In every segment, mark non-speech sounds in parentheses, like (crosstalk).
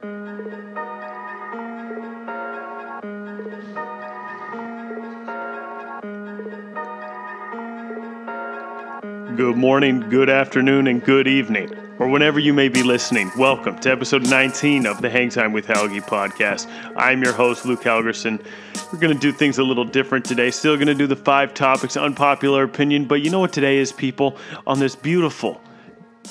Good morning, good afternoon, and good evening, or whenever you may be listening. Welcome to episode 19 of the Hang Time with Helgi podcast. I'm your host, Luke Helgerson. We're going to do things a little different today. Still going to do the five topics, unpopular opinion, but you know what today is, people? On this beautiful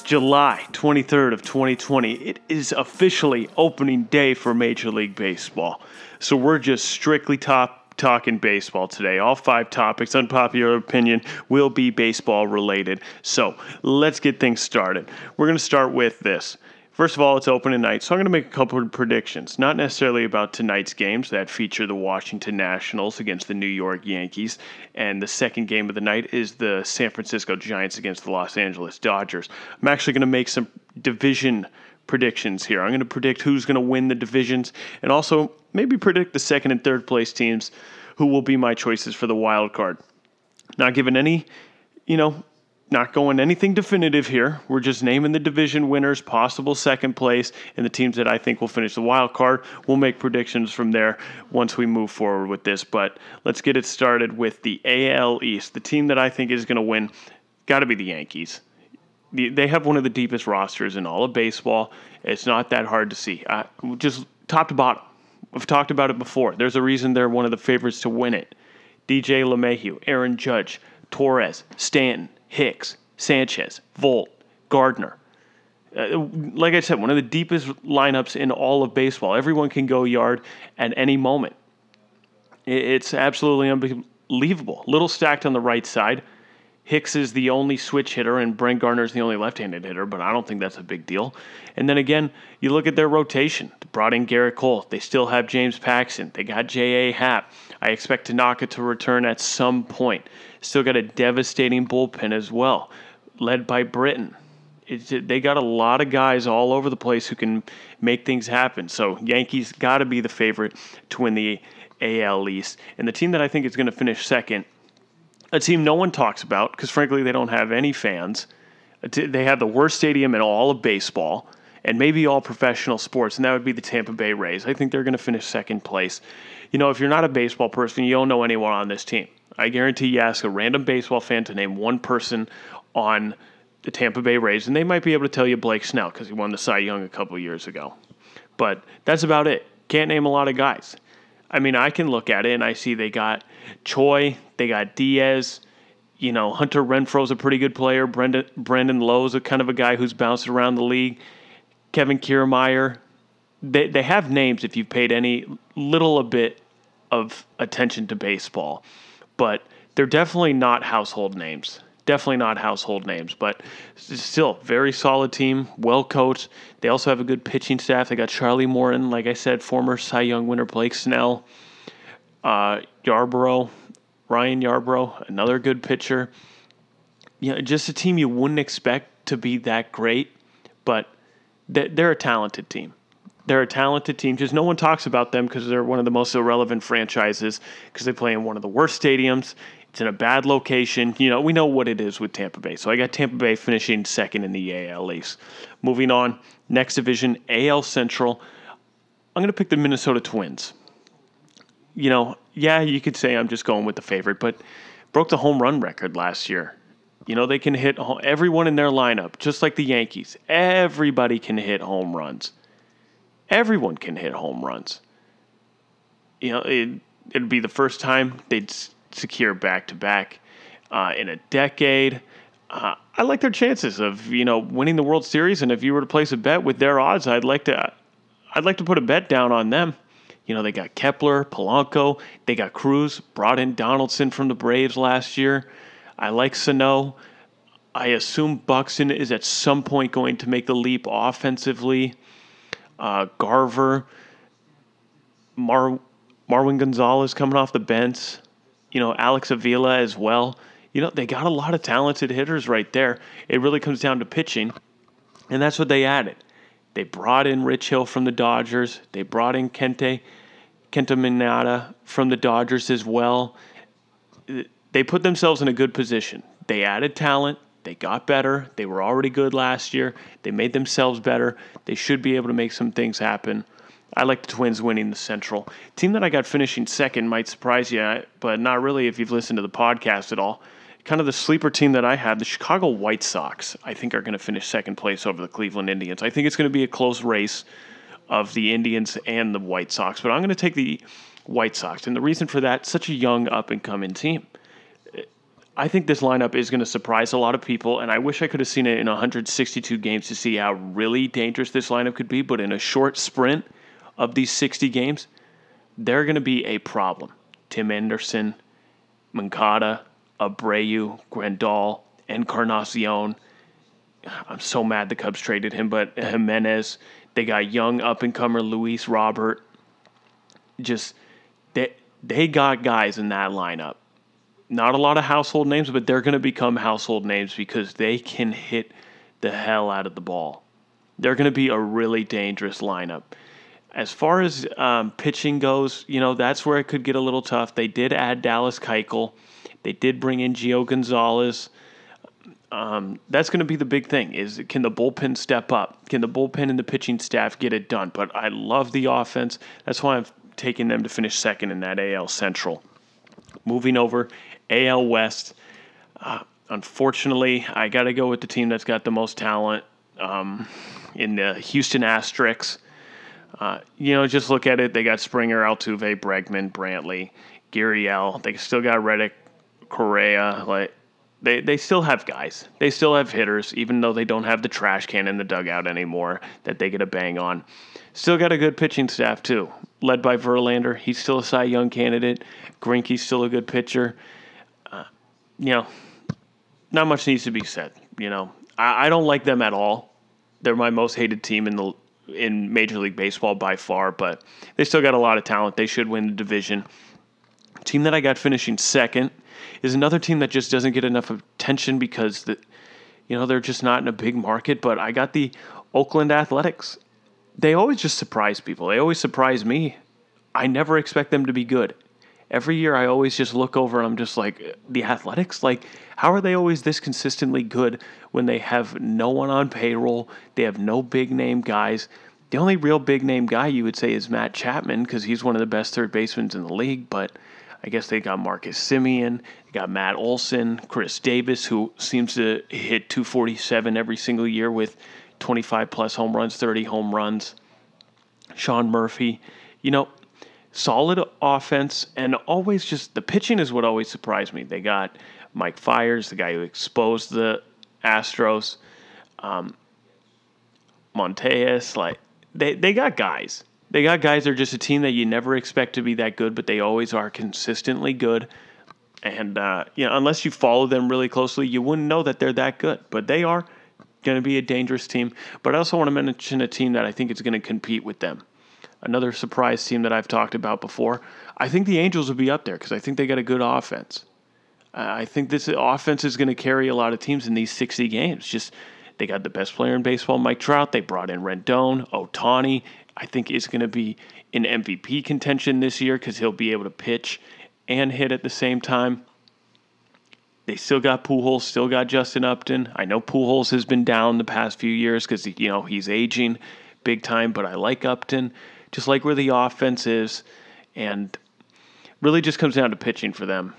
July 23rd of 2020, it is officially opening day for Major League Baseball. So we're just strictly top talking baseball today. All five topics, unpopular opinion, will be baseball related. So let's get things started. We're going to start with this. First of all, it's opening night, so I'm going to make a couple of predictions. Not necessarily about tonight's games that feature the Washington Nationals against the New York Yankees, and the second game of the night is the San Francisco Giants against the Los Angeles Dodgers. I'm actually going to make some division predictions here. I'm going to predict who's going to win the divisions and also maybe predict the second and third place teams who will be my choices for the wild card. Not giving any, you know, not going anything definitive here. We're just naming the division winners, possible second place, and the teams that I think will finish the wild card. We'll make predictions from there once we move forward with this. But let's get it started with the AL East. The team that I think is going to win got to be the Yankees they have one of the deepest rosters in all of baseball. It's not that hard to see. Uh, just top to bottom. We've talked about it before. There's a reason they're one of the favorites to win it. DJ LeMahieu, Aaron Judge, Torres, Stanton, Hicks, Sanchez, Voit, Gardner. Uh, like I said, one of the deepest lineups in all of baseball. Everyone can go yard at any moment. It's absolutely unbelievable. Little stacked on the right side. Hicks is the only switch hitter and Brett Gardner is the only left-handed hitter, but I don't think that's a big deal. And then again, you look at their rotation. They brought in Gerrit Cole. They still have James Paxton. They got J.A. Happ. I expect Tanaka to return at some point. Still got a devastating bullpen as well, led by Britton. It's, they got a lot of guys all over the place who can make things happen. So Yankees got to be the favorite to win the AL East. And the team that I think is going to finish second – a team no one talks about because, frankly, they don't have any fans. They have the worst stadium in all of baseball and maybe all professional sports, and that would be the Tampa Bay Rays. I think they're going to finish second place. You know, if you're not a baseball person, you don't know anyone on this team. I guarantee you ask a random baseball fan to name one person on the Tampa Bay Rays, and they might be able to tell you Blake Snell because he won the Cy Young a couple years ago. But that's about it. Can't name a lot of guys. I mean, I can look at it and I see they got Choi, they got Diaz. You know, Hunter Renfroe's a pretty good player. Brendan Brandon Lowe's a kind of a guy who's bounced around the league. Kevin Kiermaier. They they have names if you've paid any little a bit of attention to baseball, but they're definitely not household names definitely not household names, but still very solid team, well coached. They also have a good pitching staff. They got Charlie Morton, like I said, former Cy Young winner Blake Snell, uh, Yarbrough, Ryan Yarbrough, another good pitcher. You know, just a team you wouldn't expect to be that great, but they're a talented team. They're a talented team. Just no one talks about them because they're one of the most irrelevant franchises because they play in one of the worst stadiums it's in a bad location. You know, we know what it is with Tampa Bay. So I got Tampa Bay finishing second in the AL East. Moving on, next division, AL Central. I'm going to pick the Minnesota Twins. You know, yeah, you could say I'm just going with the favorite, but broke the home run record last year. You know, they can hit everyone in their lineup, just like the Yankees. Everybody can hit home runs. Everyone can hit home runs. You know, it, it'd be the first time they'd secure back to back in a decade. Uh, I like their chances of you know winning the World Series, and if you were to place a bet with their odds, I'd like to I'd like to put a bet down on them. You know they got Kepler, Polanco, they got Cruz, brought in Donaldson from the Braves last year. I like Sano. I assume Buxton is at some point going to make the leap offensively. Uh, Garver, Mar- Marwin Gonzalez coming off the bench you know, Alex Avila as well. You know, they got a lot of talented hitters right there. It really comes down to pitching, and that's what they added. They brought in Rich Hill from the Dodgers. They brought in Kente Kenta Maeda from the Dodgers as well. They put themselves in a good position. They added talent. They got better. They were already good last year. They made themselves better. They should be able to make some things happen. I like the Twins winning the Central. Team that I got finishing second might surprise you, but not really if you've listened to the podcast at all. Kind of the sleeper team that I had, the Chicago White Sox, I think are going to finish second place over the Cleveland Indians. I think it's going to be a close race of the Indians and the White Sox, but I'm going to take the White Sox. And the reason for that, such a young up and coming team. I think this lineup is going to surprise a lot of people, and I wish I could have seen it in 162 games to see how really dangerous this lineup could be. But in a short sprint of these 60 games, they're going to be a problem. Tim Anderson, Moncada, Abreu, Grandal, Encarnacion. I'm so mad the Cubs traded him, but Jimenez. They got young up and comer Luis Robert. Just they they got guys in that lineup not a lot of household names, but they're going to become household names because they can hit the hell out of the ball. They're going to be a really dangerous lineup. As far as um, pitching goes, you know, that's where it could get a little tough. They did add Dallas Keuchel. They did bring in Gio Gonzalez. Um, that's going to be the big thing is can the bullpen step up? Can the bullpen and the pitching staff get it done? But I love the offense. That's why I'm taking them to finish second in that AL Central. Moving over, AL West. Uh, unfortunately, I got to go with the team that's got the most talent um, in the Houston Asterix. Uh, you know, just look at it. They got Springer, Altuve, Bregman, Brantley, Gurriel. They still got Reddick, Correa. Like they, they still have guys. They still have hitters, even though they don't have the trash can in the dugout anymore that they get a bang on. Still got a good pitching staff too, led by Verlander. He's still a Cy Young candidate. Greinke's still a good pitcher you know, not much needs to be said. You know, I, I don't like them at all. They're my most hated team in the in Major League Baseball by far, but they still got a lot of talent. They should win the division. Team that I got finishing second is another team that just doesn't get enough attention because the, you know, they're just not in a big market. But I got the Oakland Athletics. They always just surprise people. They always surprise me. I never expect them to be good every year I always just look over and I'm just like, the athletics, like, how are they always this consistently good when they have no one on payroll? They have no big name guys. The only real big name guy you would say is Matt Chapman because he's one of the best third basemen in the league, but I guess they got Marcus Semien, they got Matt Olson, Khris Davis, who seems to hit 247 every single year with 25 plus home runs, 30 home runs. Sean Murphy. You know, solid offense, and always just the pitching is what always surprised me. They got Mike Fiers, the guy who exposed the Astros, um, Montas, like they they got guys. They got guys. They're just a team that you never expect to be that good, but they always are consistently good. And uh, you know, unless you follow them really closely, you wouldn't know that they're that good. But they are going to be a dangerous team. But I also want to mention a team that I think is going to compete with them another surprise team that I've talked about before. I think the Angels will be up there because I think they got a good offense. I think this offense is going to carry a lot of teams in these 60 games. Just they got the best player in baseball, Mike Trout. They brought in Rendon, Ohtani. I think is going to be in MVP contention this year because he'll be able to pitch and hit at the same time. They still got Pujols, still got Justin Upton. I know Pujols has been down the past few years because you know he's aging big time, but I like Upton just like where the offense is, and really just comes down to pitching for them.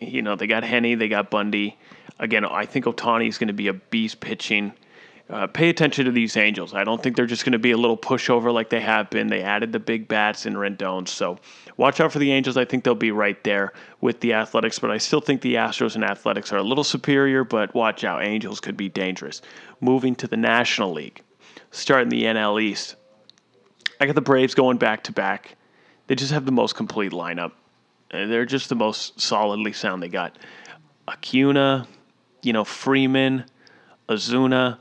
You know, they got Heaney, they got Bundy. Again, I think Ohtani is going to be a beast pitching. Uh, pay attention to these Angels. I don't think they're just going to be a little pushover like they have been. They added the big bats in Rendon, so watch out for the Angels. I think they'll be right there with the Athletics, but I still think the Astros and Athletics are a little superior. But watch out, Angels could be dangerous. Moving to the National League, starting the NL East. I got the Braves going back to back. They just have the most complete lineup. They're just the most solidly sound. They got Acuna, you know, Freeman, Ozuna,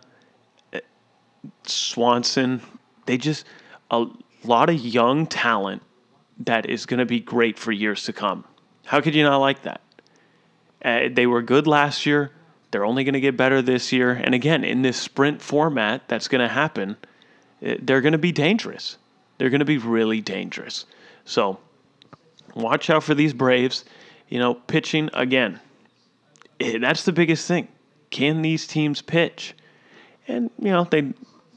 Swanson. They just a lot of young talent that is going to be great for years to come. How could you not like that? Uh, they were good last year. They're only going to get better this year. And again, in this sprint format that's going to happen, uh, they're going to be dangerous they're going to be really dangerous. So watch out for these Braves. You know, pitching again. eh, that's the biggest thing. Can these teams pitch? And you know they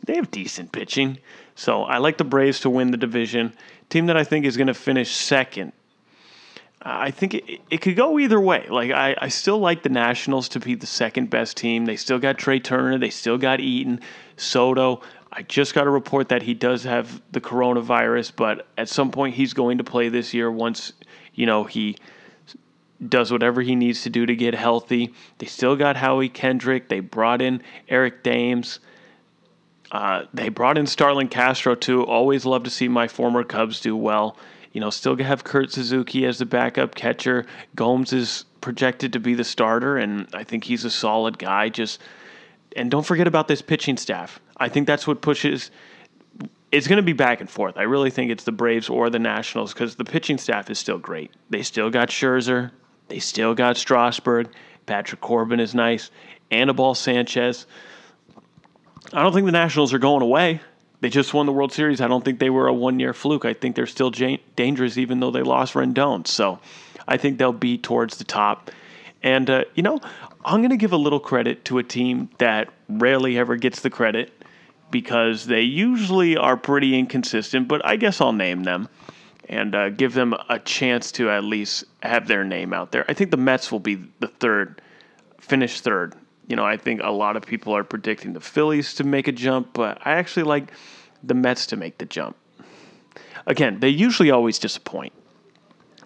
they have decent pitching, so I like the Braves to win the division. Team that I think is going to finish second. I think it, it could go either way. Like I, I still like the Nationals to be the second best team. They still got Trea Turner. They still got Eaton, Soto. I just got a report that he does have the coronavirus, but at some point he's going to play this year once, you know, he does whatever he needs to do to get healthy. They still got Howie Kendrick. They brought in Eric Thames. Uh, they brought in Starlin Castro too. Always love to see my former Cubs do well. You know, still have Kurt Suzuki as the backup catcher. Gomes is projected to be the starter, and I think he's a solid guy. Just and don't forget about this pitching staff. I think that's what pushes. It's going to be back and forth. I really think it's the Braves or the Nationals because the pitching staff is still great. They still got Scherzer. They still got Strasburg. Patrick Corbin is nice. Anibal Sanchez. I don't think the Nationals are going away. They just won the World Series. I don't think they were a one year fluke. I think they're still j- dangerous even though they lost Rendon. So I think they'll be towards the top. And, uh, you know, I'm going to give a little credit to a team that rarely ever gets the credit because they usually are pretty inconsistent, but I guess I'll name them and uh, give them a chance to at least have their name out there. I think the Mets will be the third, finish third. You know, I think a lot of people are predicting the Phillies to make a jump, but I actually like the Mets to make the jump. Again, they usually always disappoint.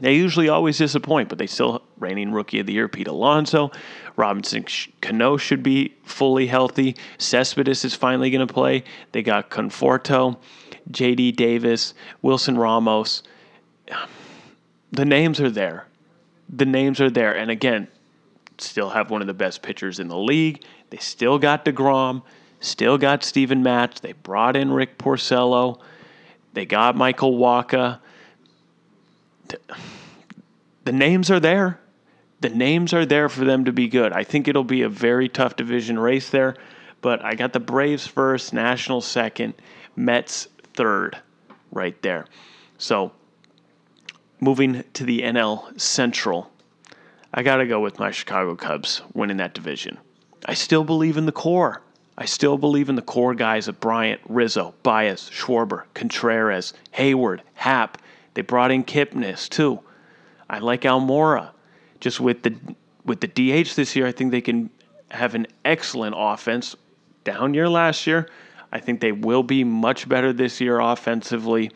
They usually always disappoint, but they still reigning rookie of the year, Pete Alonso. Robinson Cano should be fully healthy. Cespedes is finally going to play. They got Conforto, J.D. Davis, Wilson Ramos. The names are there. The names are there. And again, still have one of the best pitchers in the league. They still got DeGrom, still got Steven Matz. They brought in Rick Porcello. They got Michael Wacha the names are there. The names are there for them to be good. I think it'll be a very tough division race there, but I got the Braves first, Nationals second, Mets third right there. So, moving to the NL Central, I got to go with my Chicago Cubs winning that division. I still believe in the core. I still believe in the core guys of Bryant, Rizzo, Baez, Schwarber, Contreras, Hayward, Happ, they brought in Kipnis too. I like Almora. Just with the with the DH this year, I think they can have an excellent offense. Down year last year, I think they will be much better this year offensively,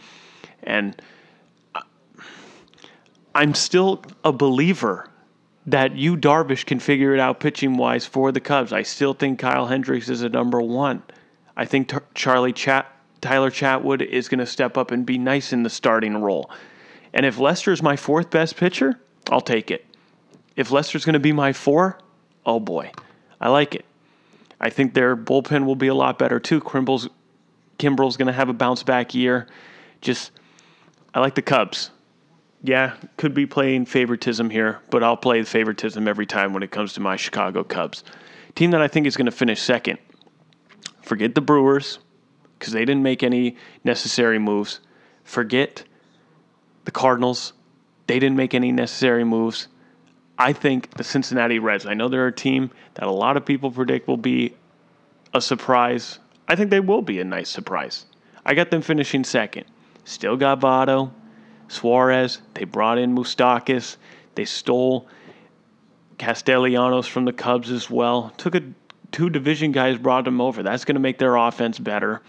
and uh, I'm still a believer that Yu Darvish can figure it out pitching wise for the Cubs. I still think Kyle Hendricks is a number one. I think Charlie Chat Tyler Chatwood is going to step up and be nice in the starting role. And if Lester's my fourth best pitcher, I'll take it. If Lester's going to be my four, oh boy, I like it. I think their bullpen will be a lot better too. Kimbrel's, Kimbrel's going to have a bounce back year. Just, I like the Cubs. Yeah, could be playing favoritism here, but I'll play the favoritism every time when it comes to my Chicago Cubs. Team that I think is going to finish second. Forget the Brewers because they didn't make any necessary moves. Forget the Cardinals. They didn't make any necessary moves. I think the Cincinnati Reds, I know they're a team that a lot of people predict will be a surprise. I think they will be a nice surprise. I got them finishing second. Still got Votto, Suarez. They brought in Moustakas. They stole Castellanos from the Cubs as well. Took a two division guys brought them over. That's going to make their offense better.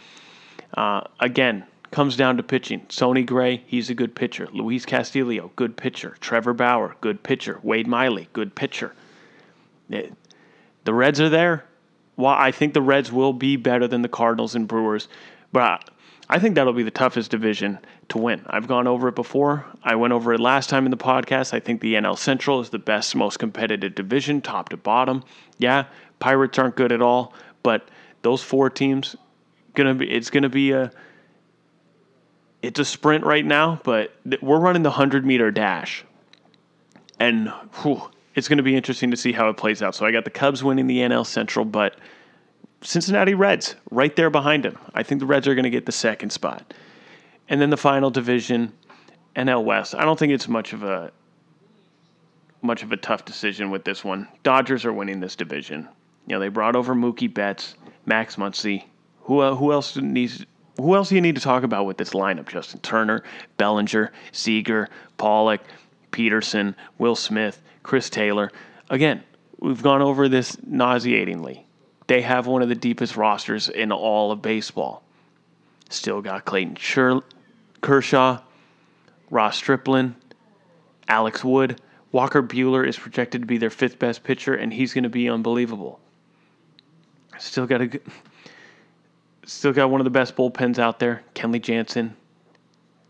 Uh, again, comes down to pitching. Sonny Gray, he's a good pitcher. Luis Castillo, good pitcher. Trevor Bauer, good pitcher. Wade Miley, good pitcher. It, the Reds are there. Well, I think the Reds will be better than the Cardinals and Brewers, but I think that'll be the toughest division to win. I've gone over it before. I went over it last time in the podcast. I think the NL Central is the best, most competitive division, top to bottom. Yeah, Pirates aren't good at all, but those four teams gonna be it's gonna be a it's a sprint right now, but we're running the 100 meter dash. And whew, it's to be interesting to see how it plays out. So I got the Cubs winning the NL Central, but Cincinnati Reds right there behind them. I think the Reds are to get the second spot. And then the final division, NL West. I don't think it's much of a much of a tough decision with this one. Dodgers are winning this division. You know, they brought over Mookie Betts, Max Muncy. Who uh, who else needs? Who else do you need to talk about with this lineup? Justin Turner, Bellinger, Seager, Pollock, Pederson, Will Smith, Chris Taylor. Again, we've gone over this nauseatingly. They have one of the deepest rosters in all of baseball. Still got Clayton Kershaw, Ross Stripling, Alex Wood. Walker Buehler is projected to be their fifth best pitcher, and he's going to be unbelievable. Still got a, still got one of the best bullpens out there. Kenley Jansen,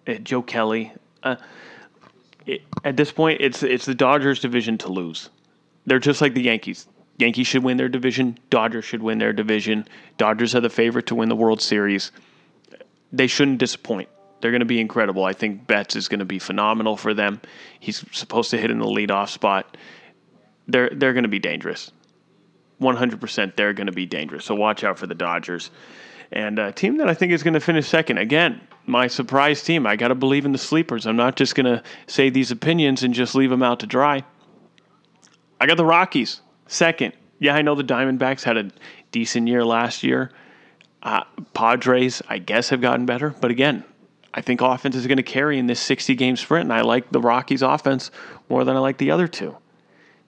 uh, Joe Kelly. Uh, it, at this point, it's it's the Dodgers' division to lose. They're just like the Yankees. Yankees should win their division. Dodgers should win their division. Dodgers are the favorite to win the World Series. They shouldn't disappoint. They're going to be incredible. I think Betts is going to be phenomenal for them. He's supposed to hit in the leadoff spot. They're they're going to be dangerous. 100% they're going to be dangerous. So watch out for the Dodgers. And a team that I think is going to finish second. Again, my surprise team. I got to believe in the sleepers. I'm not just going to say these opinions and just leave them out to dry. I got the Rockies second. Yeah, I know the Diamondbacks had a decent year last year. Uh, Padres, I guess, have gotten better. But again, I think offense is going to carry in this 60 game sprint, and I like the Rockies' offense more than I like the other two.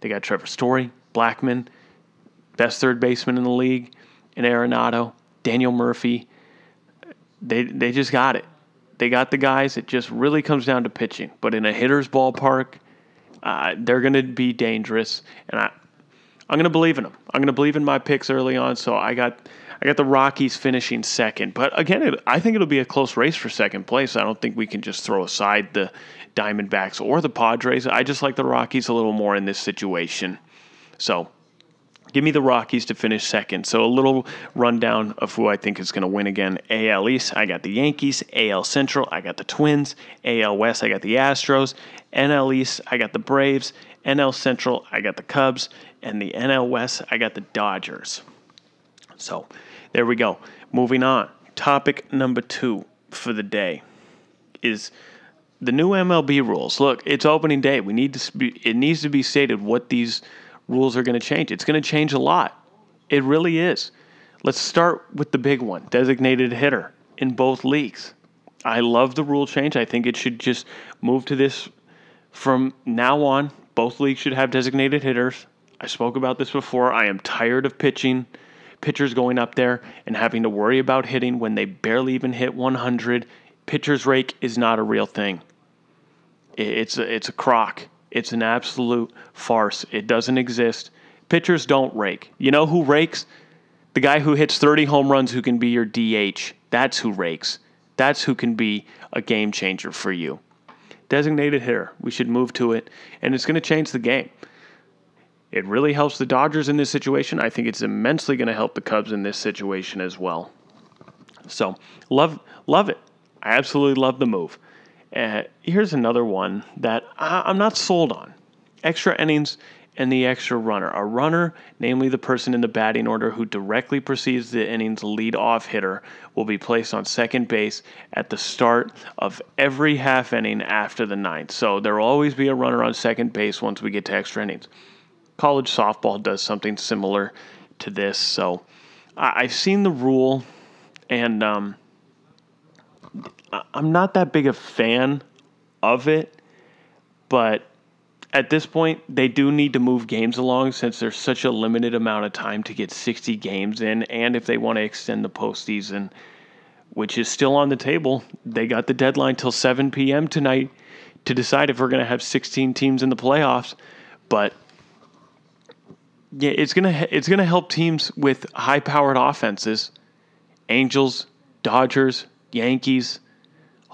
They got Trevor Story, Blackmon, best third baseman in the league, and Arenado, Daniel Murphy. They they just got it. They got the guys. It just really comes down to pitching. But in a hitter's ballpark, uh, they're going to be dangerous, and I I'm going to believe in them. I'm going to believe in my picks early on. So I got I got the Rockies finishing second, but again, it, I think it'll be a close race for second place. I don't think we can just throw aside the Diamondbacks or the Padres. I just like the Rockies a little more in this situation. So give me the Rockies to finish second. So a little rundown of who I think is going to win again. AL East, I got the Yankees. AL Central, I got the Twins. AL West, I got the Astros. NL East, I got the Braves. NL Central, I got the Cubs. And the NL West, I got the Dodgers. So there we go. Moving on. Topic number two for the day is the new MLB rules. Look, it's opening day. We need to be, it needs to be stated what these rules are going to change. It's going to change a lot. It really is. Let's start with the big one, designated hitter in both leagues. I love the rule change. I think it should just move to this from now on. Both leagues should have designated hitters. I spoke about this before. I am tired of pitching pitchers going up there and having to worry about hitting when they barely even hit 100. Pitcher's rake is not a real thing. It's a, it's a crock. It's an absolute farce. It doesn't exist. Pitchers don't rake. You know who rakes? The guy who hits 30 home runs who can be your DH. That's who rakes. That's who can be a game changer for you. Designated hitter. We should move to it, and it's going to change the game. It really helps the Dodgers in this situation. I think it's immensely going to help the Cubs in this situation as well. So, love love it. I absolutely love the move. Uh, here's another one that I, am not sold on extra innings and the extra runner. A runner, namely the person in the batting order who directly precedes the inning's lead off hitter, will be placed on second base at the start of every half inning after the ninth. So there will always be a runner on second base once we get to extra innings. College softball does something similar to this. So I've seen the rule, and um, I'm not that big a fan of it, but at this point, they do need to move games along since there's such a limited amount of time to get 60 games in. And if they want to extend the postseason, which is still on the table, they got the deadline till 7 p.m. tonight to decide if we're going to have 16 teams in the playoffs. But yeah, it's gonna it's gonna help teams with high powered offenses, Angels, Dodgers, Yankees,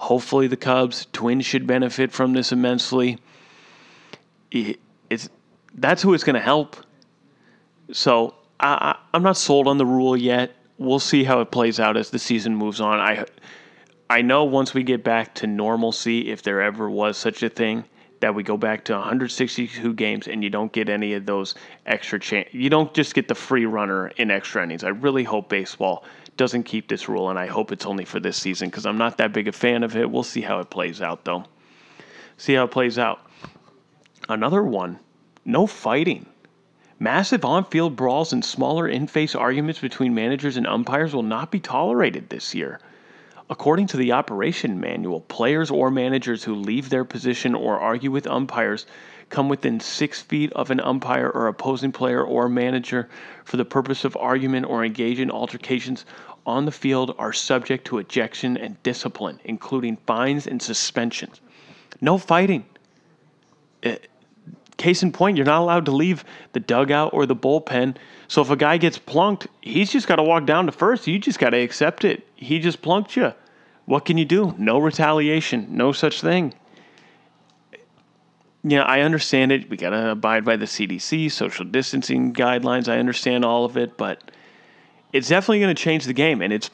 Hopefully, the Cubs, Twins should benefit from this immensely. It's that's who it's going to help. So I, I'm not sold on the rule yet. We'll see how it plays out as the season moves on. I I know once we get back to normalcy, if there ever was such a thing, that we go back to 162 games and you don't get any of those extra chance. You don't just get the free runner in extra innings. I really hope baseball doesn't keep this rule, and I hope it's only for this season because I'm not that big a fan of it. We'll see how it plays out, though. See how it plays out. Another one no fighting. Massive on field brawls and smaller in face arguments between managers and umpires will not be tolerated this year. According to the operation manual, players or managers who leave their position or argue with umpires come within six feet of an umpire or opposing player or manager for the purpose of argument or engage in altercations on the field are subject to ejection and discipline, including fines and suspensions. No fighting. Uh, case in point, you're not allowed to leave the dugout or the bullpen. So if a guy gets plunked, he's just got to walk down to first. You just got to accept it. He just plunked you. What can you do? No retaliation, no such thing. Yeah, I understand it. We got to abide by the CDC, social distancing guidelines. I understand all of it, but it's definitely going to change the game and it's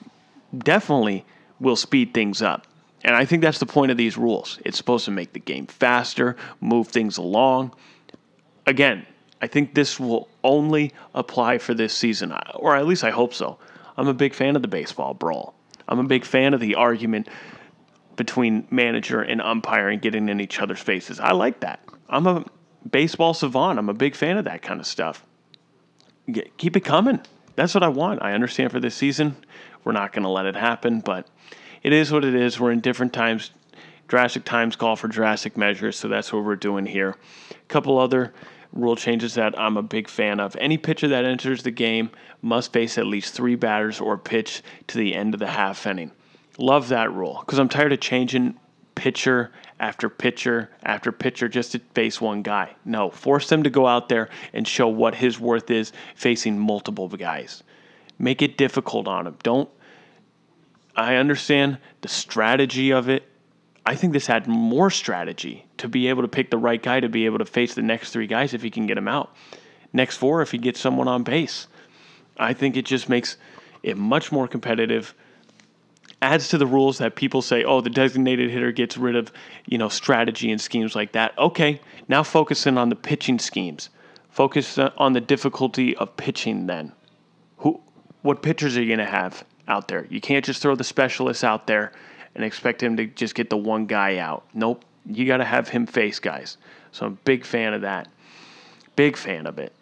definitely will speed things up. And I think that's the point of these rules. It's supposed to make the game faster, move things along. Again, I think this will only apply for this season, or at least I hope so. I'm a big fan of the baseball brawl. I'm a big fan of the argument between manager and umpire and getting in each other's faces. I like that. I'm a baseball savant. I'm a big fan of that kind of stuff. Keep it coming. That's what I want. I understand for this season, we're not going to let it happen, but it is what it is. We're in different times. Drastic times call for drastic measures, so that's what we're doing here. A couple other rule changes that I'm a big fan of. Any pitcher that enters the game must face at least three batters or pitch to the end of the half inning. Love that rule because I'm tired of changing pitcher after pitcher after pitcher just to face one guy. No, force them to go out there and show what his worth is facing multiple guys. Make it difficult on them. Don't. I understand the strategy of it. I think this had more strategy to be able to pick the right guy to be able to face the next three guys if he can get him out. Next four if he gets someone on base. I think it just makes it much more competitive. Adds to the rules that people say, oh, the designated hitter gets rid of, you know, strategy and schemes like that. Okay, now focus in on the pitching schemes. Focus uh, on the difficulty of pitching then. Who what pitchers are you going to have out there? You can't just throw the specialists out there and expect him to just get the one guy out. Nope. You got to have him face guys. So I'm a big fan of that. Big fan of it.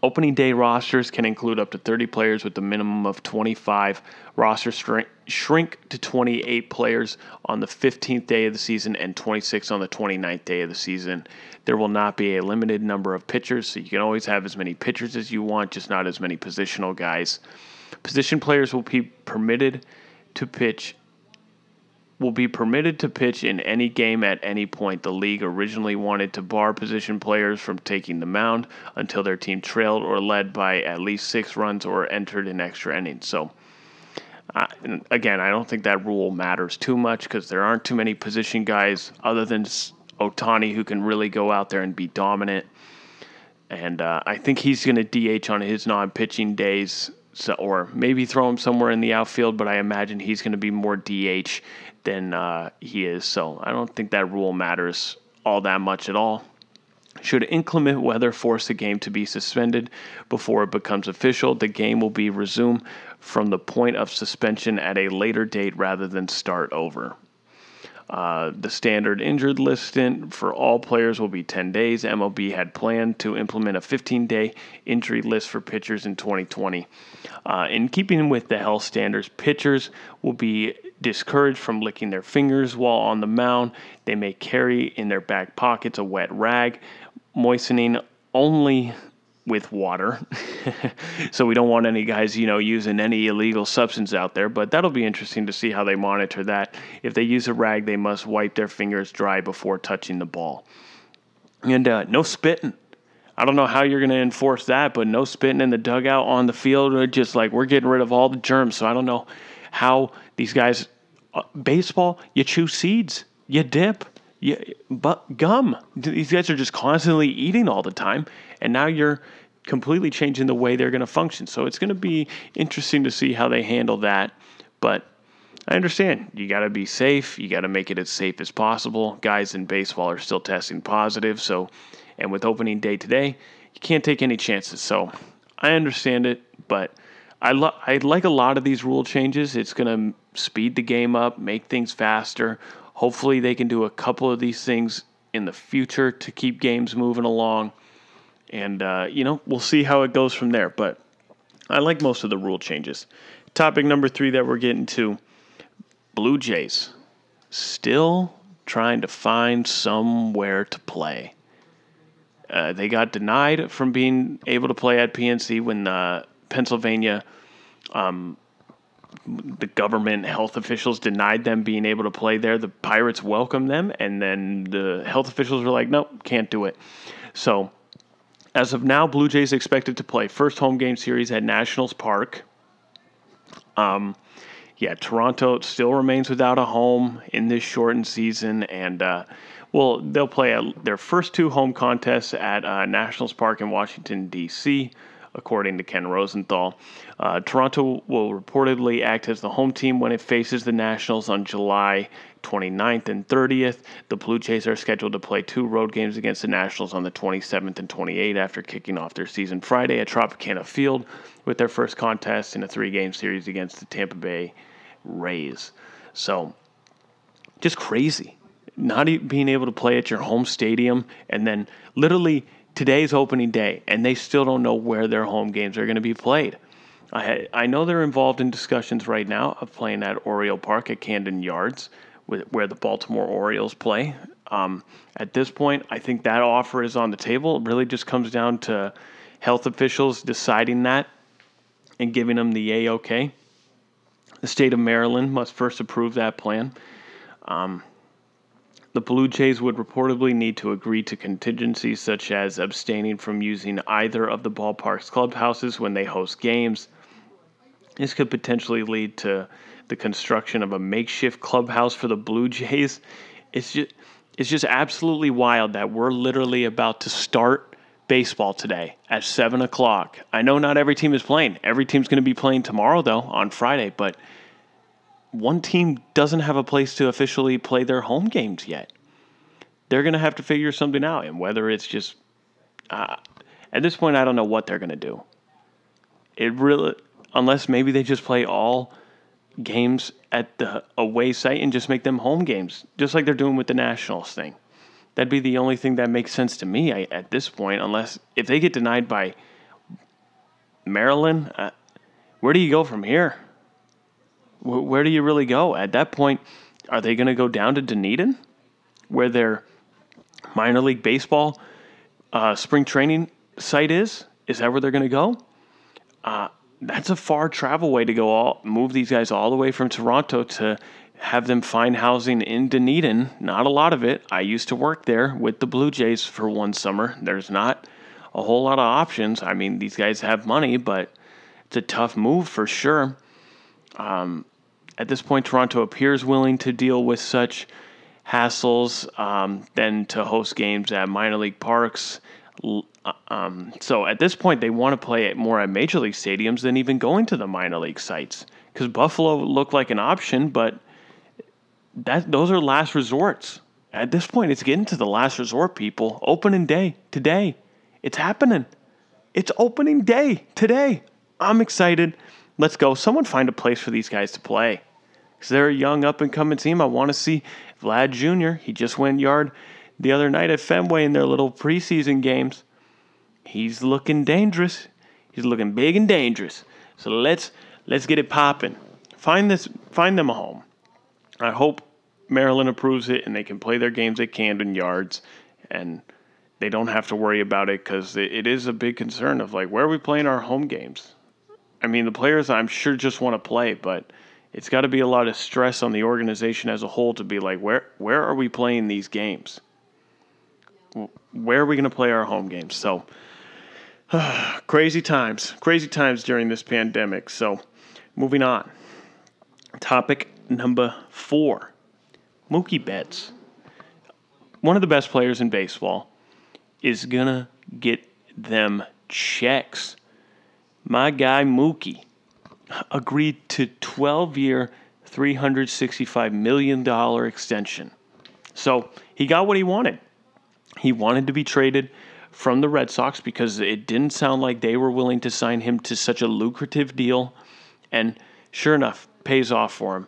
Opening day rosters can include up to 30 players with a minimum of 25. Rosters shrink, shrink to 28 players on the 15th day of the season and 26 on the 29th day of the season. There will not be a limited number of pitchers, so you can always have as many pitchers as you want, just not as many positional guys. Position players will be permitted to pitch will be permitted to pitch in any game at any point. The league originally wanted to bar position players from taking the mound until their team trailed or led by at least six runs or entered an extra inning. So, again, I don't think that rule matters too much because there aren't too many position guys other than Ohtani who can really go out there and be dominant. And uh, I think he's going to DH on his non pitching days. So, or maybe throw him somewhere in the outfield, but I imagine he's going to be more DH than uh, he is. So I don't think that rule matters all that much at all. Should inclement weather force the game to be suspended before it becomes official, the game will be resumed from the point of suspension at a later date rather than start over. Uh, the standard injured list stint for all players will be 10 days. MLB had planned to implement a 15 day injury list for pitchers in 2020. Uh, in keeping with the health standards, pitchers will be discouraged from licking their fingers while on the mound. They may carry in their back pockets a wet rag, moistening only with water. (laughs) so we don't want any guys, you know, using any illegal substance out there, but that'll be interesting to see how they monitor that. If they use a rag, they must wipe their fingers dry before touching the ball. And uh, no spitting. I don't know how you're going to enforce that, but no spitting in the dugout on the field. Just like we're getting rid of all the germs. So I don't know how these guys, uh, baseball, you chew seeds, you dip, you, but gum. These guys are just constantly eating all the time, and now you're completely changing the way they're going to function. So it's going to be interesting to see how they handle that. But I understand you got to be safe. You got to make it as safe as possible. Guys in baseball are still testing positive. So, and with opening day today, you can't take any chances. So I understand it, but I, lo- I like a lot of these rule changes. It's going to speed the game up, make things faster. Hopefully, they can do a couple of these things in the future to keep games moving along. And, uh, you know, we'll see how it goes from there. But I like most of the rule changes. Topic number three that we're getting to Blue Jays still trying to find somewhere to play. Uh, they got denied from being able to play at PNC when uh, Pennsylvania, um, the government health officials denied them being able to play there. The Pirates welcomed them, and then the health officials were like, nope, can't do it. So, as of now, Blue Jays expected to play first home game series at Nationals Park. Um, yeah, Toronto still remains without a home in this shortened season, and uh, well, they'll play their first two home contests at uh, Nationals Park in Washington, D.C., according to Ken Rosenthal. Uh, Toronto will reportedly act as the home team when it faces the Nationals on July 29th and 30th. The Blue Jays are scheduled to play two road games against the Nationals on the 27th and 28th after kicking off their season Friday at Tropicana Field with their first contest in a three game series against the Tampa Bay Rays. So, just crazy not being able to play at your home stadium, and then literally today's opening day, and they still don't know where their home games are going to be played. I I know they're involved in discussions right now of playing at Oriole Park at Camden Yards, where the Baltimore Orioles play. Um, at this point, I think that offer is on the table. It really just comes down to health officials deciding that and giving them the A OK. The state of Maryland must first approve that plan. Um, the Blue Jays would reportedly need to agree to contingencies such as abstaining from using either of the ballpark's clubhouses when they host games. This could potentially lead to the construction of a makeshift clubhouse for the Blue Jays. It's just it's just absolutely wild that we're literally about to start baseball today at seven o'clock. I know not every team is playing. Every team's going to be playing tomorrow though on Friday, but one team doesn't have a place to officially play their home games yet. They're going to have to figure something out, and whether it's just uh, at this point, I don't know what they're going to do. It really, unless maybe they just play all games at the away site and just make them home games, just like they're doing with the Nationals thing. That'd be the only thing that makes sense to me I, at this point, unless if they get denied by Maryland, uh, where do you go from here? Where do you really go? At that point, are they going to go down to Dunedin, where their minor league baseball uh, spring training site is? Is that where they're going to go? Uh, that's a far travel way to go. All move these guys all the way from Toronto to have them find housing in Dunedin. Not a lot of it. I used to work there with the Blue Jays for one summer. There's not a whole lot of options. I mean, these guys have money, but it's a tough move for sure. Um, at this point, Toronto appears willing to deal with such hassles um, than to host games at minor league parks. Uh, um, so at this point, they want to play more at major league stadiums than even going to the minor league sites because Buffalo looked like an option, but that those are last resorts. At this point, it's getting to the last resort. People, opening day today, it's happening. It's opening day today. I'm excited. Let's go. Someone find a place for these guys to play. Because they're a young up and coming team. I want to see Vlad Jr. He just went yard the other night at Fenway in their little preseason games. He's looking dangerous. He's looking big and dangerous. So let's let's get it popping. Find this find them a home. I hope Maryland approves it and they can play their games at Camden Yards and they don't have to worry about it because it is a big concern of like where are we playing our home games I mean, the players I'm sure just want to play, but it's got to be a lot of stress on the organization as a whole to be like, where where are we playing these games? Where are we going to play our home games? So, (sighs) crazy times, crazy times during this pandemic. So, moving on. Topic number four Mookie Betts. One of the best players in baseball is going to get them checks my guy Mookie agreed to 12 year, $365 million extension. So he got what he wanted. He wanted to be traded from the Red Sox because it didn't sound like they were willing to sign him to such a lucrative deal. And sure enough, pays off for him.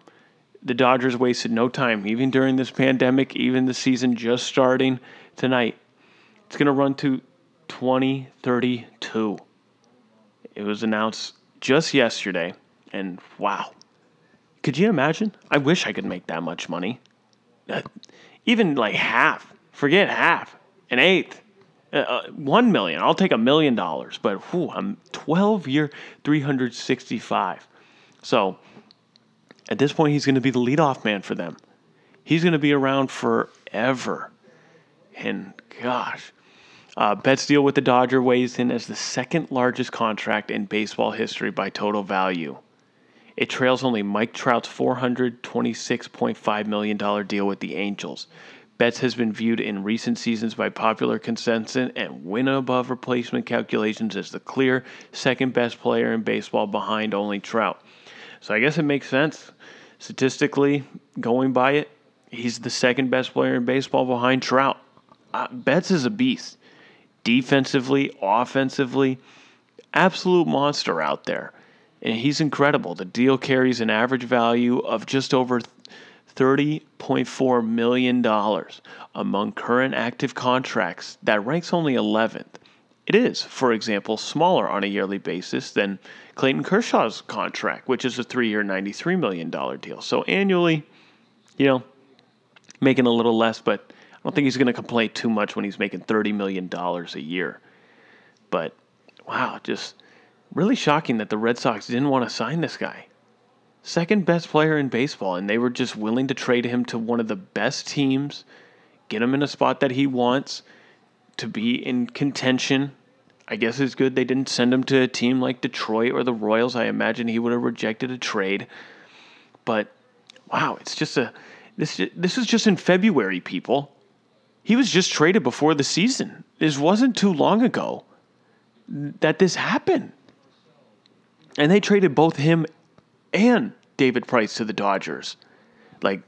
the Dodgers wasted no time, even during this pandemic, even the season just starting tonight. It's going to run to 2032. It was announced just yesterday, and wow. Could you imagine? I wish I could make that much money. Uh, even like half, forget half, an eighth, uh, uh one million. I'll take a million dollars, but whew, I'm 12 year, 365. So at this point, he's going to be the leadoff man for them. He's going to be around forever. And gosh, uh, Betts' deal with the Dodger weighs in as the second largest contract in baseball history by total value. It trails only Mike Trout's $426.5 million deal with the Angels. Betts has been viewed in recent seasons by popular consensus and win above replacement calculations as the clear second best player in baseball behind only Trout. So I guess it makes sense. Statistically, going by it, he's the second best player in baseball behind Trout. Uh, Betts is a beast. Defensively, offensively, absolute monster out there. And he's incredible. The deal carries an average value of just over $30.4 million among current active contracts. That ranks only 11th. It is, for example, smaller on a yearly basis than Clayton Kershaw's contract, which is a three year, $93 million deal. So annually, you know, making a little less, but don't think he's going to complain too much when he's making $30 million a year. But wow, just really shocking that the Red Sox didn't want to sign this guy. Second best player in baseball, and they were just willing to trade him to one of the best teams, get him in a spot that he wants to be in contention I guess it's good they didn't send him to a team like Detroit or the Royals. I imagine he would have rejected a trade. But wow, it's just a this this is just in February, people. He was just traded before the season. This wasn't too long ago that this happened. And they traded both him and David Price to the Dodgers. Like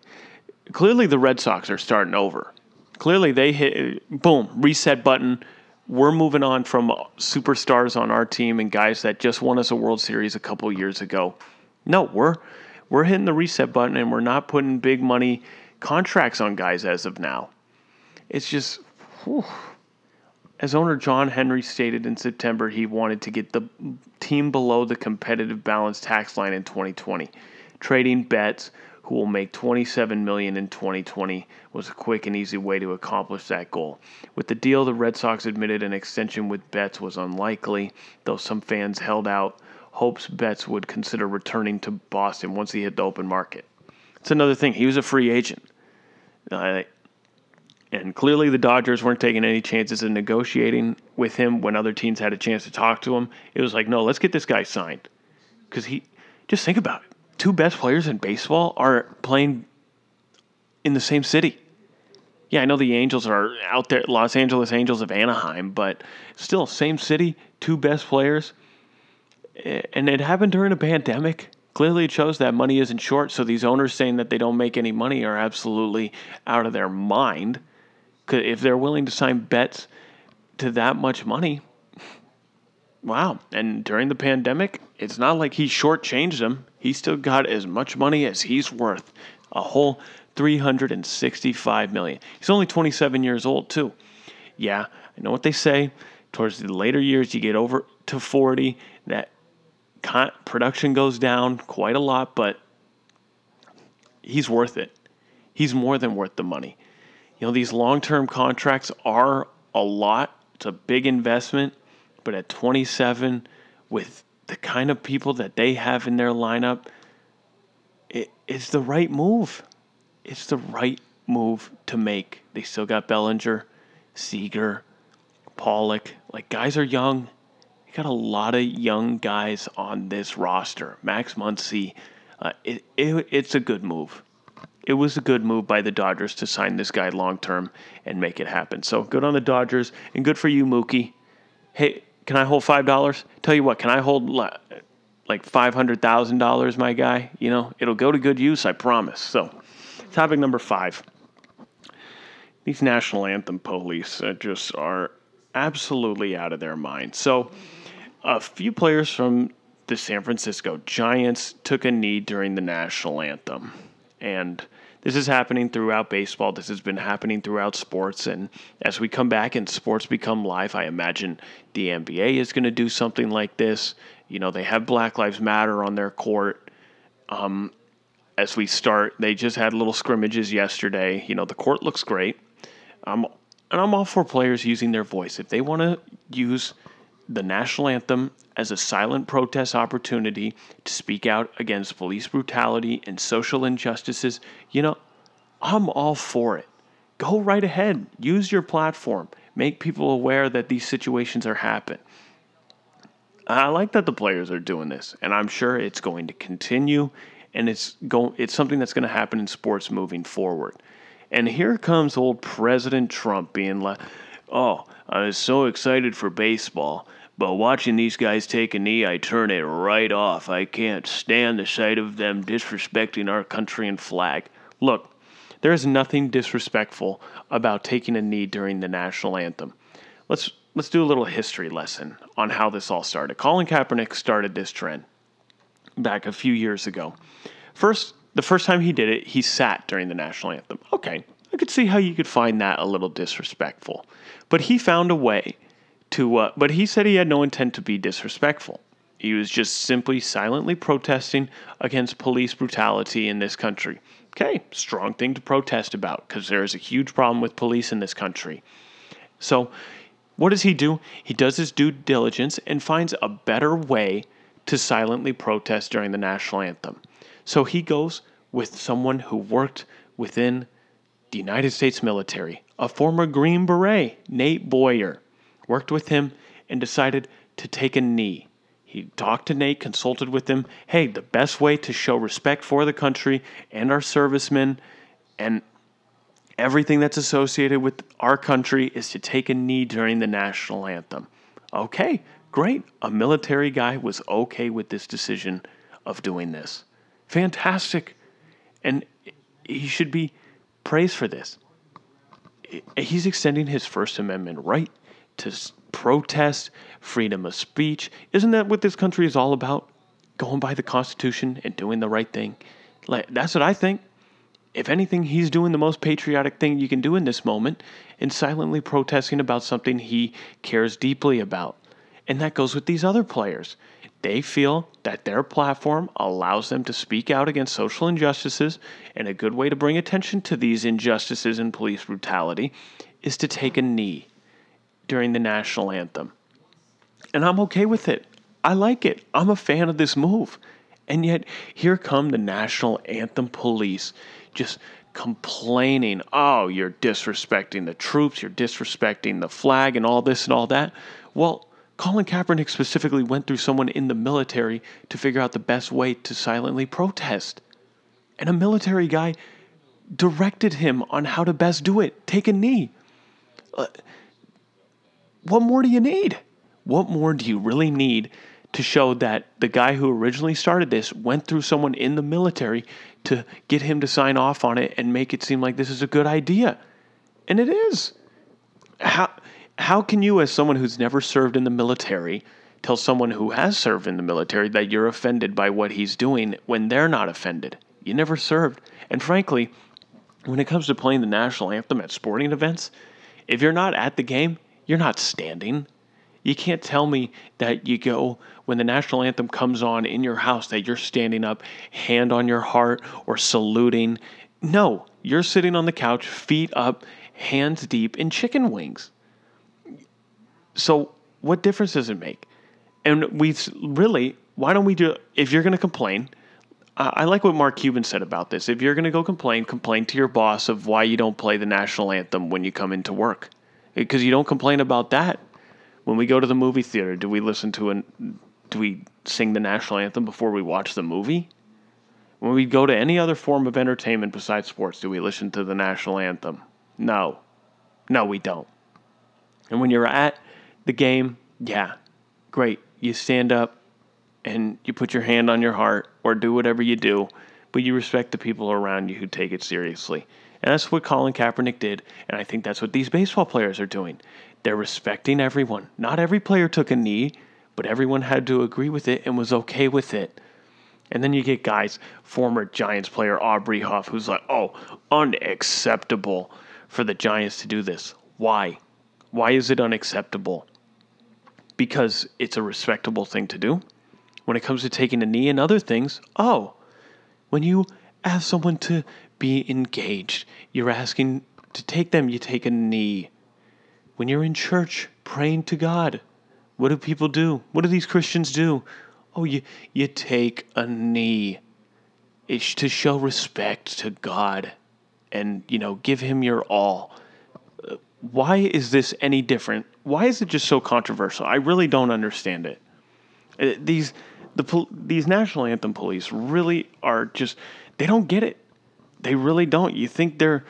clearly the Red Sox are starting over. Clearly they hit boom, reset button we're moving on from superstars on our team and guys that just won us a World Series a couple years ago. No, we're we're hitting the reset button and we're not putting big money contracts on guys as of now. It's just whew. as owner John Henry stated in September, he wanted to get the team below the competitive balance tax line in 2020, trading Betts who will make 27 million in 2020 was a quick and easy way to accomplish that goal. With the deal, the Red Sox admitted an extension with Betts was unlikely, though some fans held out hopes Betts would consider returning to Boston once he hit the open market. It's another thing. He was a free agent. Uh, and clearly, the Dodgers weren't taking any chances in negotiating with him when other teams had a chance to talk to him. It was like, no, let's get this guy signed. Because he, just think about it two best players in baseball are playing in the same city. Yeah, I know the Angels are out there, Los Angeles Angels of Anaheim, but still, same city, two best players. And it happened during a pandemic. Clearly, it shows that money isn't short. So these owners saying that they don't make any money are absolutely out of their mind. If they're willing to sign Betts to that much money, wow. And during the pandemic, it's not like he shortchanged them he still got as much money as he's worth. A whole 365 million. He's only 27 years old too. Yeah, I know what they say. Towards the later years, you get over to 40, that con- production goes down quite a lot, but he's worth it. He's more than worth the money. You know, these long term contracts are a lot. It's a big investment, but at 27, with the kind of people that they have in their lineup, it, it's the right move. It's the right move to make. They still got Bellinger, Seager, Pollock. Like guys are young. You got a lot of young guys on this roster. Max Muncy. Uh, it, it, it's a good move. It was a good move by the Dodgers to sign this guy long term and make it happen. So good on the Dodgers and good for you, Mookie. Hey, can I hold five dollars? Tell you what, can I hold like five hundred thousand dollars, my guy? You know, it'll go to good use, I promise. So, topic number five: these national anthem police uh, just are absolutely out of their mind. So, a few players from the San Francisco Giants took a knee during the national anthem, And this is happening throughout baseball. This has been happening throughout sports. And as we come back and sports become live, I imagine the NBA is going to do something like this. You know, they have Black Lives Matter on their court. Um, as we start, they just had little scrimmages yesterday. You know, the court looks great. Um, and I'm all for players using their voice. If they want to use the national anthem as a silent protest opportunity to speak out against police brutality and social injustices, you know, I'm all for it. Go right ahead. Use your platform. Make people aware that these situations are happening. I like that the players are doing this, and I'm sure it's going to continue, and it's going. It's something that's going to happen in sports moving forward. And here comes old President Trump being like, "Oh, I was so excited for baseball, but watching these guys take a knee, I turn it right off. I can't stand the sight of them disrespecting our country and flag. Look, there is nothing disrespectful about taking a knee during the national anthem. Let's let's do a little history lesson on how this all started. Colin Kaepernick started this trend back a few years ago. First, the first time he did it, he sat during the national anthem. Okay, I could see how you could find that a little disrespectful. But he found a way to, uh, but he said he had no intent to be disrespectful. He was just simply silently protesting against police brutality in this country. Okay, strong thing to protest about because there is a huge problem with police in this country. So, what does he do? He does his due diligence and finds a better way to silently protest during the national anthem. So, he goes with someone who worked within the United States military, a former Green Beret, Nate Boyer worked with him, and decided to take a knee. He talked to Nate, consulted with him. Hey, the best way to show respect for the country and our servicemen and everything that's associated with our country is to take a knee during the national anthem. Okay, great. A military guy was okay with this decision of doing this. Fantastic. And he should be praised for this. He's extending his First Amendment right to protest, freedom of speech. Isn't that what this country is all about? Going by the Constitution and doing the right thing. Like that's what I think. If anything, he's doing the most patriotic thing you can do in this moment and silently protesting about something he cares deeply about. And that goes with these other players. They feel that their platform allows them to speak out against social injustices, and a good way to bring attention to these injustices and police brutality is to take a knee during the national anthem. And I'm okay with it. I like it. I'm a fan of this move. And yet, here come the national anthem police just complaining, oh, you're disrespecting the troops, you're disrespecting the flag, and all this and all that. Well, Colin Kaepernick specifically went through someone in the military to figure out the best way to silently protest. And a military guy directed him on how to best do it take a knee. Uh, what more do you need? What more do you really need to show that the guy who originally started this went through someone in the military to get him to sign off on it and make it seem like this is a good idea? And it is. How how can you as someone who's never served in the military tell someone who has served in the military that you're offended by what he's doing when they're not offended? You never served. And frankly, when it comes to playing the national anthem at sporting events, if you're not at the game, you're not standing. You can't tell me that you go when the national anthem comes on in your house that you're standing up, hand on your heart, or saluting. No, you're sitting on the couch, feet up, hands deep in chicken wings. So, what difference does it make? And we really, why don't we do, if you're going to complain, I like what Mark Cuban said about this. If you're going to go complain, complain to your boss of why you don't play the national anthem when you come into work eh, because you don't complain about that. When we go to the movie theater, do we listen to an do we sing the national anthem before we watch the movie? When we go to any other form of entertainment besides sports, do we listen to the national anthem? No. No, we don't. And when you're at the game, yeah, great. You stand up and you put your hand on your heart or do whatever you do, but you respect the people around you who take it seriously. And that's what Colin Kaepernick did. And I think that's what these baseball players are doing. They're respecting everyone. Not every player took a knee, but everyone had to agree with it and was okay with it. And then you get guys, former Giants player Aubrey Huff, who's like, oh, unacceptable for the Giants to do this. Why? Why is it unacceptable? Because it's a respectable thing to do. When it comes to taking a knee and other things, oh, when you ask someone to be engaged, you're asking to take them, you take a knee. When you're in church praying to God, what do people do? What do these Christians do? Oh, you, you take a knee. It's to show respect to God and, you know, give Him your all. Why is this any different? Why is it just so controversial? I really don't understand it. Uh, these the these national anthem police really are just they don't get it. They really don't. You think they're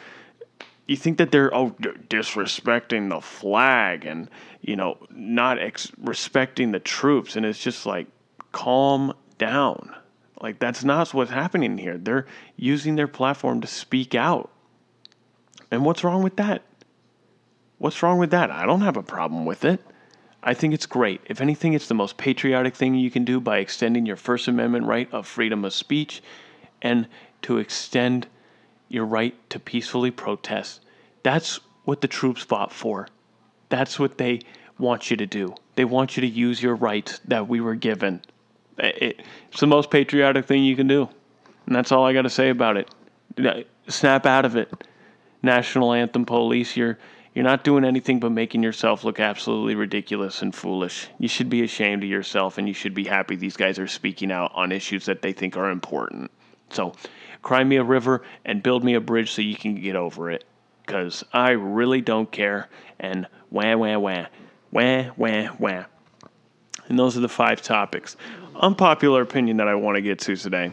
you think that they're oh disrespecting the flag and you know not ex- respecting the troops and it's just like calm down like that's not what's happening here they're using their platform to speak out and what's wrong with that what's wrong with that i don't have a problem with it i think it's great if anything it's the most patriotic thing you can do by extending your first amendment right of freedom of speech and to extend your right to peacefully protest. That's what the troops fought for. That's what they want you to do. They want you to use your rights that we were given. It's the most patriotic thing you can do. And that's all I got to say about it. Snap out of it. National anthem police, you're you're not doing anything but making yourself look absolutely ridiculous and foolish. You should be ashamed of yourself and you should be happy these guys are speaking out on issues that they think are important. So, cry me a river and build me a bridge so you can get over it. Because I really don't care. And wah, wah, wah. Wah, wah, wah. And those are the five topics. Unpopular opinion that I want to get to today.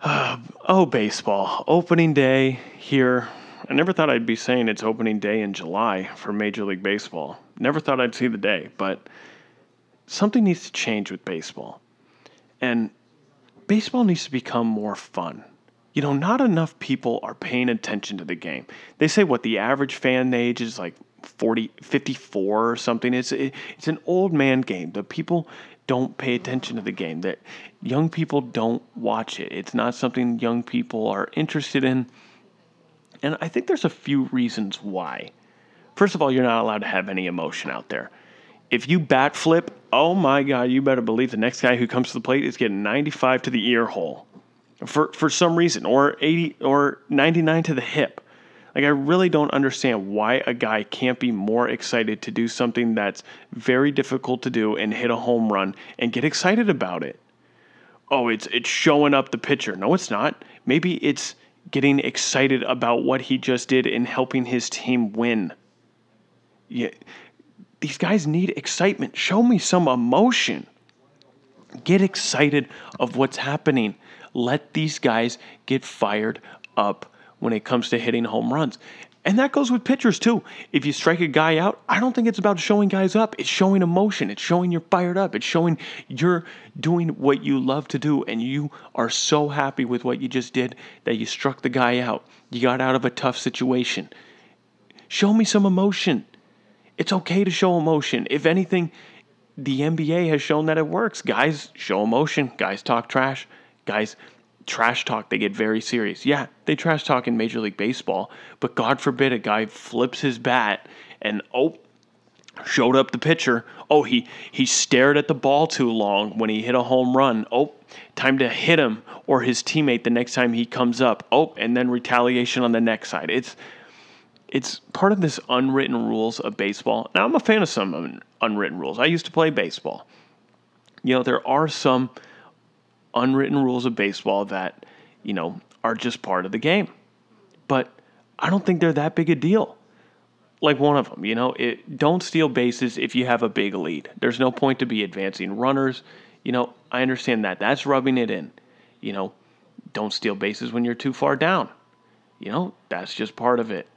Uh, (sighs) oh, baseball. Opening day here. I never thought I'd be saying it's opening day in July for Major League Baseball. Never thought I'd see the day, but something needs to change with baseball. And baseball needs to become more fun. You know, not enough people are paying attention to the game. They say what the average fan age is like 40, 54 or something. It's it, it's an old man game. The people don't pay attention to the game. That young people don't watch it. It's not something young people are interested in. And I think there's a few reasons why. First of all, you're not allowed to have any emotion out there if you bat flip, oh my God, you better believe the next guy who comes to the plate is getting 95 to the ear hole for, for some reason, or 80 or 99 to the hip. Like, I really don't understand why a guy can't be more excited to do something that's very difficult to do and hit a home run and get excited about it. Oh, it's it's showing up the pitcher. No, it's not. Maybe it's getting excited about what he just did and helping his team win. Yeah, these guys need excitement. Show me some emotion. Get excited of what's happening. Let these guys get fired up when it comes to hitting home runs. And that goes with pitchers too. If you strike a guy out, I don't think it's about showing guys up. It's showing emotion. It's showing you're fired up. It's showing you're doing what you love to do and you are so happy with what you just did that you struck the guy out. You got out of a tough situation. Show me some emotion. It's okay to show emotion. If anything, the NBA has shown that it works. Guys show emotion. Guys talk trash. Guys trash talk. They get very serious. Yeah, they trash talk in Major League Baseball, but God forbid a guy flips his bat and oh, showed up the pitcher. Oh, he he stared at the ball too long when he hit a home run. Oh, time to hit him or his teammate the next time he comes up. Oh, and then retaliation on the next side. It's it's part of this unwritten rules of baseball. Now, I'm a fan of some unwritten rules. I used to play baseball. You know, there are some unwritten rules of baseball that, you know, are just part of the game. But I don't think they're that big a deal. Like one of them, you know, it, don't steal bases if you have a big lead. There's no point to be advancing runners. You know, I understand that. That's rubbing it in. You know, don't steal bases when you're too far down. You know, that's just part of it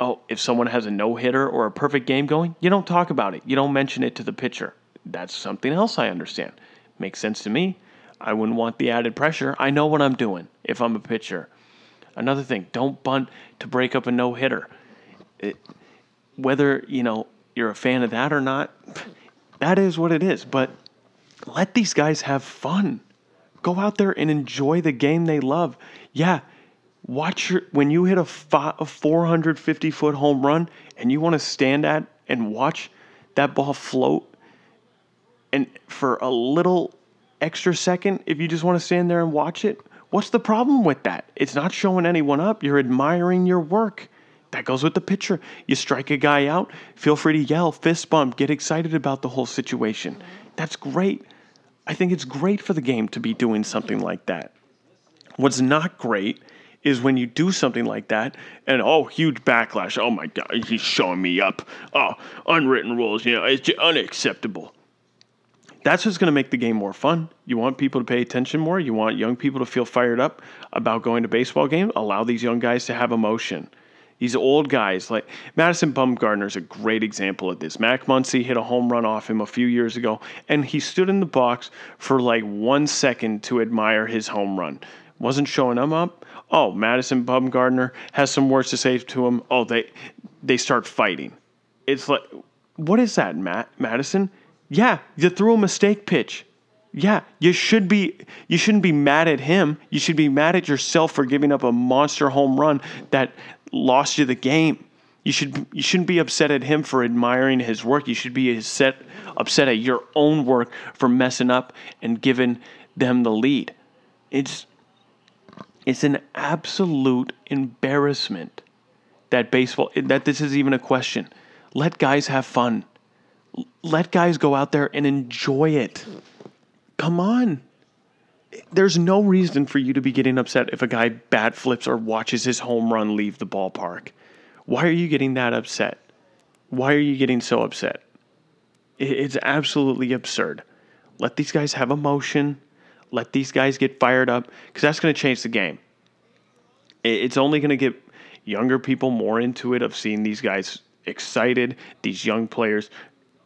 oh, if someone has a no hitter or a perfect game going, you don't talk about it. You don't mention it to the pitcher. That's something else I understand. Makes sense to me. I wouldn't want the added pressure. I know what I'm doing if I'm a pitcher. Another thing, don't bunt to break up a no hitter. Whether, you know, you're a fan of that or not, (laughs) that is what it is. But let these guys have fun. Go out there and enjoy the game they love. Yeah, watch your when you hit a, a 450 foot home run and you want to stand at and watch that ball float and for a little extra second if you just want to stand there and watch it? What's the problem with that? It's not showing anyone up. You're admiring your work. That goes with the pitcher you strike a guy out feel free to yell fist bump get excited about the whole situation. That's great. I think it's great for the game to be doing something like that. What's not great is when you do something like that and oh huge backlash. Oh my god he's showing me up. Oh unwritten rules you know it's unacceptable that's what's going to make the game more fun you want people to pay attention more you want young people to feel fired up about going to baseball games allow these young guys to have emotion these old guys like Madison Bumgarner is a great example of this. Max Muncy hit a home run off him a few years ago, and he stood in the box for like one second to admire his home run. Wasn't showing him up. Oh, Madison Bumgarner has some words to say to him. Oh, they they start fighting. It's like, what is that, Matt Madison? Yeah, you threw a mistake pitch. Yeah, you should be you shouldn't be mad at him. You should be mad at yourself for giving up a monster home run that lost you the game. You should you shouldn't be upset at him for admiring his work. You should be upset upset at your own work for messing up and giving them the lead. It's it's an absolute embarrassment that baseball that this is even a question. Let guys have fun. Let guys go out there and enjoy it. Come on. There's no reason for you to be getting upset if a guy bat flips or watches his home run leave the ballpark. Why are you getting that upset? Why are you getting so upset? It's absolutely absurd. Let these guys have emotion. Let these guys get fired up because that's going to change the game. It's only going to get younger people more into it of seeing these guys excited, these young players.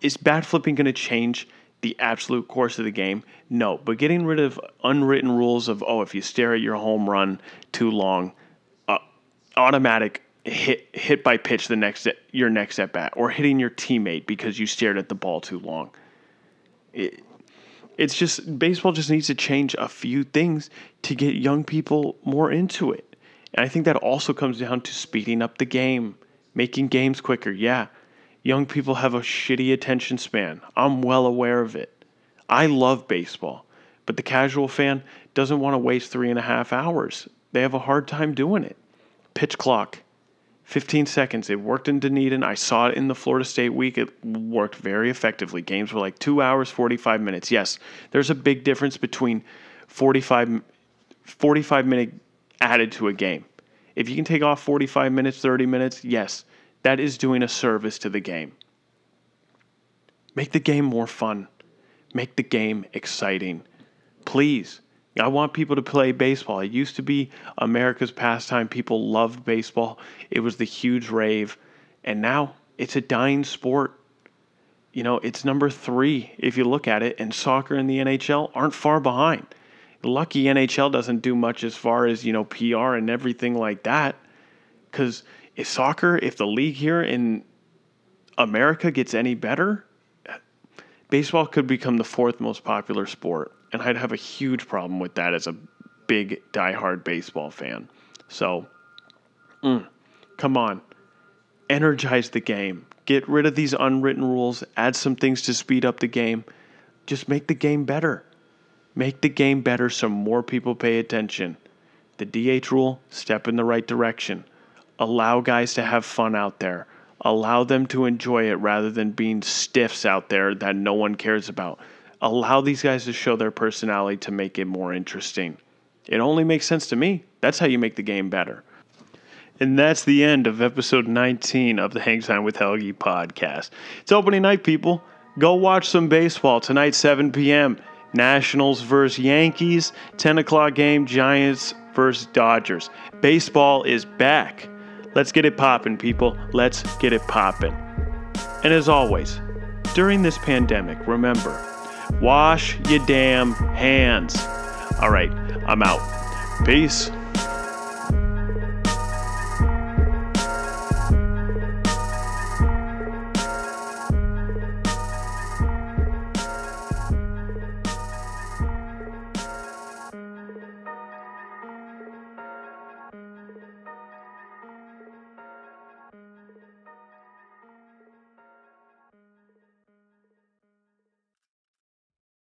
Is bat flipping going to change the absolute course of the game? No, but getting rid of unwritten rules of oh, if you stare at your home run too long, uh, automatic hit hit by pitch the next your next at bat, or hitting your teammate because you stared at the ball too long. It, it's just baseball just needs to change a few things to get young people more into it. And I think that also comes down to speeding up the game, making games quicker. Yeah, young people have a shitty attention span. I'm well aware of it. I love baseball, but the casual fan doesn't want to waste three and a half hours. They have a hard time doing it. Pitch clock, 15 seconds. It worked in Dunedin. I saw it in the Florida State League. It worked very effectively. Games were like two hours, 45 minutes. Yes, there's a big difference between 45, 45 minute added to a game. If you can take off 45 minutes, 30 minutes, yes, that is doing a service to the game. Make the game more fun. Make the game exciting. Please. I want people to play baseball. It used to be America's pastime. People loved baseball. It was the huge rave. And now it's a dying sport. You know, it's number three if you look at it, and soccer and the NHL aren't far behind lucky NHL doesn't do much as far as, you know, PR and everything like that. Because if soccer, if the league here in America gets any better, baseball could become the fourth most popular sport. And I'd have a huge problem with that as a big, diehard baseball fan. So, mm, come on. Energize the game. Get rid of these unwritten rules. Add some things to speed up the game. Just make the game better. Make the game better so more people pay attention. The DH rule, step in the right direction. Allow guys to have fun out there. Allow them to enjoy it rather than being stiffs out there that no one cares about. Allow these guys to show their personality to make it more interesting. It only makes sense to me. That's how you make the game better. And that's the end of episode 19 of the Hang Time with Helgi podcast. It's opening night, people. Go watch some baseball tonight, 7 p.m. Nationals versus Yankees, 10 o'clock game, Giants versus Dodgers. Baseball is back. Let's get it popping, people. Let's get it popping. And as always, during this pandemic, remember wash your damn hands. All right, I'm out. Peace.